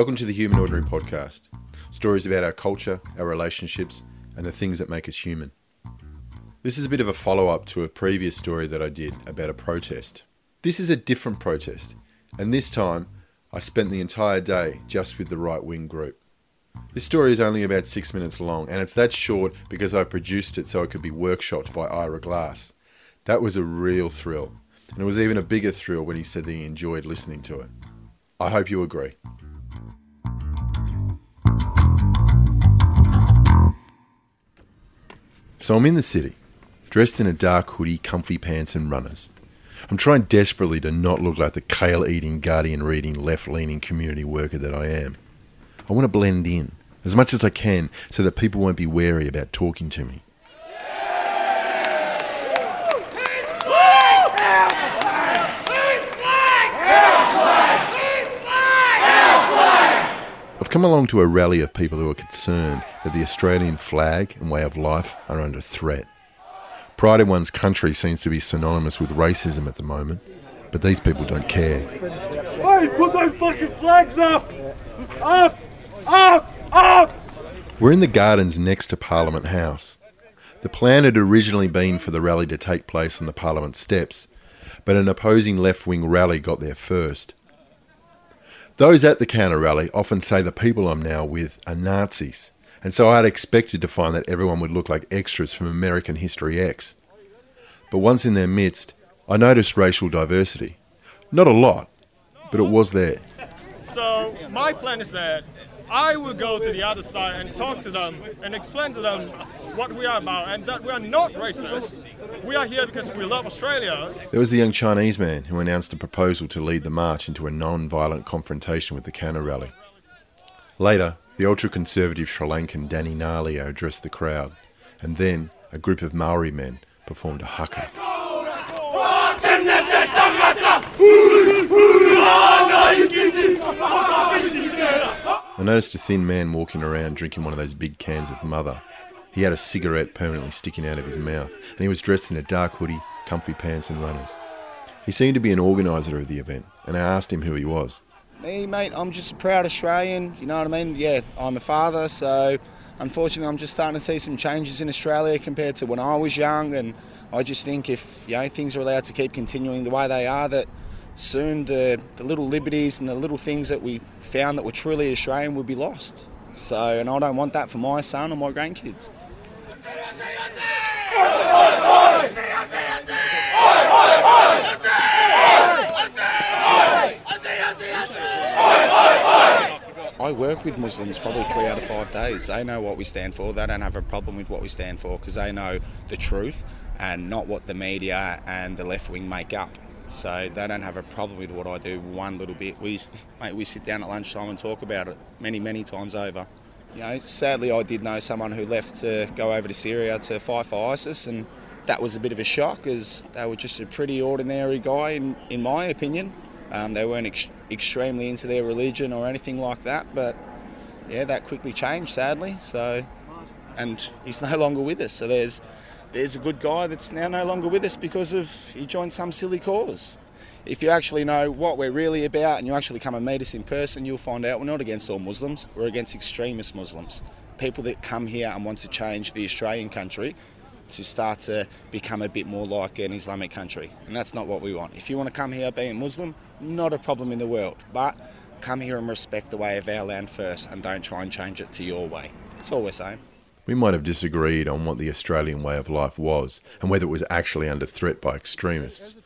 Welcome to the Human Ordinary Podcast. Stories about our culture, our relationships, and the things that make us human. This is a bit of a follow up to a previous story that I did about a protest. This is a different protest, and this time I spent the entire day just with the right wing group. This story is only about six minutes long, and it's that short because I produced it so it could be workshopped by Ira Glass. That was a real thrill, and it was even a bigger thrill when he said that he enjoyed listening to it. I hope you agree. So I'm in the city, dressed in a dark hoodie, comfy pants, and runners. I'm trying desperately to not look like the kale eating, guardian reading, left leaning community worker that I am. I want to blend in as much as I can so that people won't be wary about talking to me. I've come along to a rally of people who are concerned that the Australian flag and way of life are under threat. Pride in one's country seems to be synonymous with racism at the moment, but these people don't care. Hey, put those fucking flags up! Up! Up! Up! We're in the gardens next to Parliament House. The plan had originally been for the rally to take place on the Parliament steps, but an opposing left wing rally got there first. Those at the counter rally often say the people I'm now with are Nazis, and so I had expected to find that everyone would look like extras from American History X. But once in their midst, I noticed racial diversity. Not a lot, but it was there. So, my plan is that I will go to the other side and talk to them and explain to them what we are about and that we are not racist. We are here because we love Australia. There was the young Chinese man who announced a proposal to lead the march into a non violent confrontation with the counter rally. Later, the ultra conservative Sri Lankan Danny Nalliah addressed the crowd, and then a group of Maori men performed a haka. I noticed a thin man walking around drinking one of those big cans of mother. He had a cigarette permanently sticking out of his mouth, and he was dressed in a dark hoodie, comfy pants, and runners. He seemed to be an organiser of the event, and I asked him who he was. Me, mate, I'm just a proud Australian, you know what I mean? Yeah, I'm a father, so unfortunately, I'm just starting to see some changes in Australia compared to when I was young. And I just think if you know, things are allowed to keep continuing the way they are, that soon the, the little liberties and the little things that we found that were truly Australian will be lost. So, and I don't want that for my son or my grandkids. I work with Muslims probably three out of five days. They know what we stand for. They don't have a problem with what we stand for because they know the truth and not what the media and the left wing make up. So they don't have a problem with what I do one little bit. We, mate, we sit down at lunchtime and talk about it many, many times over. You know, sadly, I did know someone who left to go over to Syria to fight for ISIS, and that was a bit of a shock as they were just a pretty ordinary guy, in, in my opinion. Um, they weren't ex- extremely into their religion or anything like that, but yeah, that quickly changed, sadly. So, and he's no longer with us. So there's there's a good guy that's now no longer with us because of he joined some silly cause. If you actually know what we're really about and you actually come and meet us in person, you'll find out we're not against all Muslims. We're against extremist Muslims, people that come here and want to change the Australian country to start to become a bit more like an Islamic country. And that's not what we want. If you want to come here being Muslim, not a problem in the world. But come here and respect the way of our land first and don't try and change it to your way. That's all we're saying. We might have disagreed on what the Australian way of life was and whether it was actually under threat by extremists,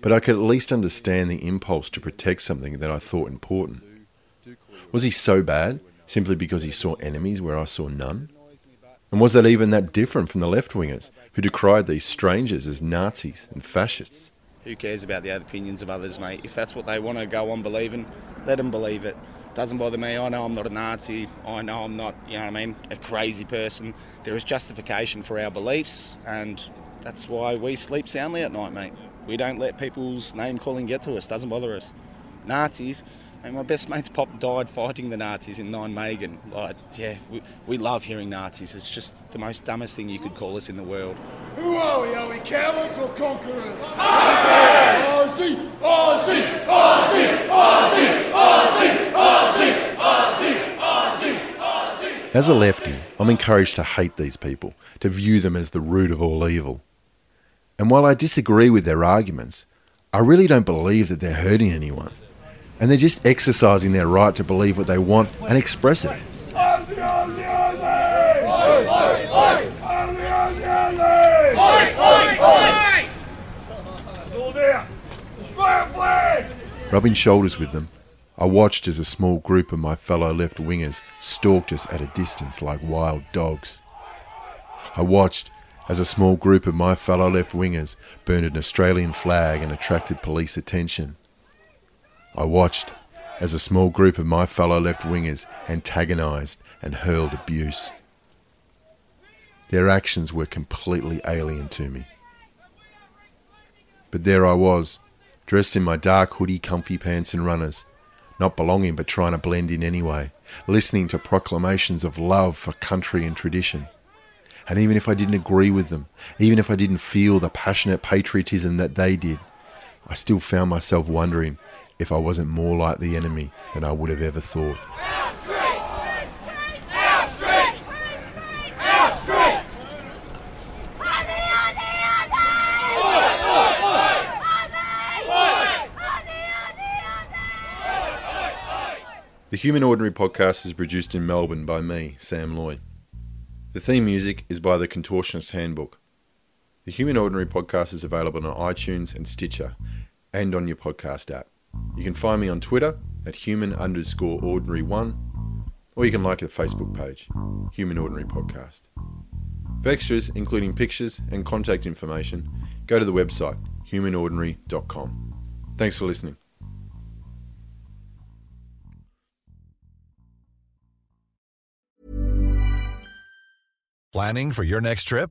but I could at least understand the impulse to protect something that I thought important. Was he so bad, simply because he saw enemies where I saw none? And was that even that different from the left wingers who decried these strangers as Nazis and fascists? Who cares about the opinions of others, mate? If that's what they want to go on believing, let them believe it. Doesn't bother me. I know I'm not a Nazi. I know I'm not, you know what I mean, a crazy person. There is justification for our beliefs, and that's why we sleep soundly at night, mate. We don't let people's name calling get to us. Doesn't bother us. Nazis, and my best mate's pop died fighting the Nazis in Nijmegen. Like, yeah, we, we love hearing Nazis. It's just the most dumbest thing you could call us in the world. Who are we? Are we cowards or conquerors? Aussie! Aussie! Aussie! Aussie! Aussie! Aussie! Aussie! Aussie! Aussie! As a lefty, I'm encouraged to hate these people, to view them as the root of all evil. And while I disagree with their arguments, I really don't believe that they're hurting anyone and they're just exercising their right to believe what they want and express it. Rubbing shoulders with them, I watched as a small group of my fellow left wingers stalked us at a distance like wild dogs. I watched as a small group of my fellow left wingers burned an Australian flag and attracted police attention. I watched as a small group of my fellow left wingers antagonised and hurled abuse. Their actions were completely alien to me. But there I was, dressed in my dark hoodie, comfy pants, and runners, not belonging but trying to blend in anyway, listening to proclamations of love for country and tradition. And even if I didn't agree with them, even if I didn't feel the passionate patriotism that they did, I still found myself wondering if I wasn't more like the enemy than I would have ever thought. The Human Ordinary podcast is produced in Melbourne by me, Sam Loy. The theme music is by The Contortionist Handbook. The Human Ordinary podcast is available on iTunes and Stitcher and on your podcast app. You can find me on Twitter at human underscore ordinary one, or you can like the Facebook page, Human Ordinary Podcast. For extras, including pictures and contact information, go to the website humanordinary.com. Thanks for listening. Planning for your next trip?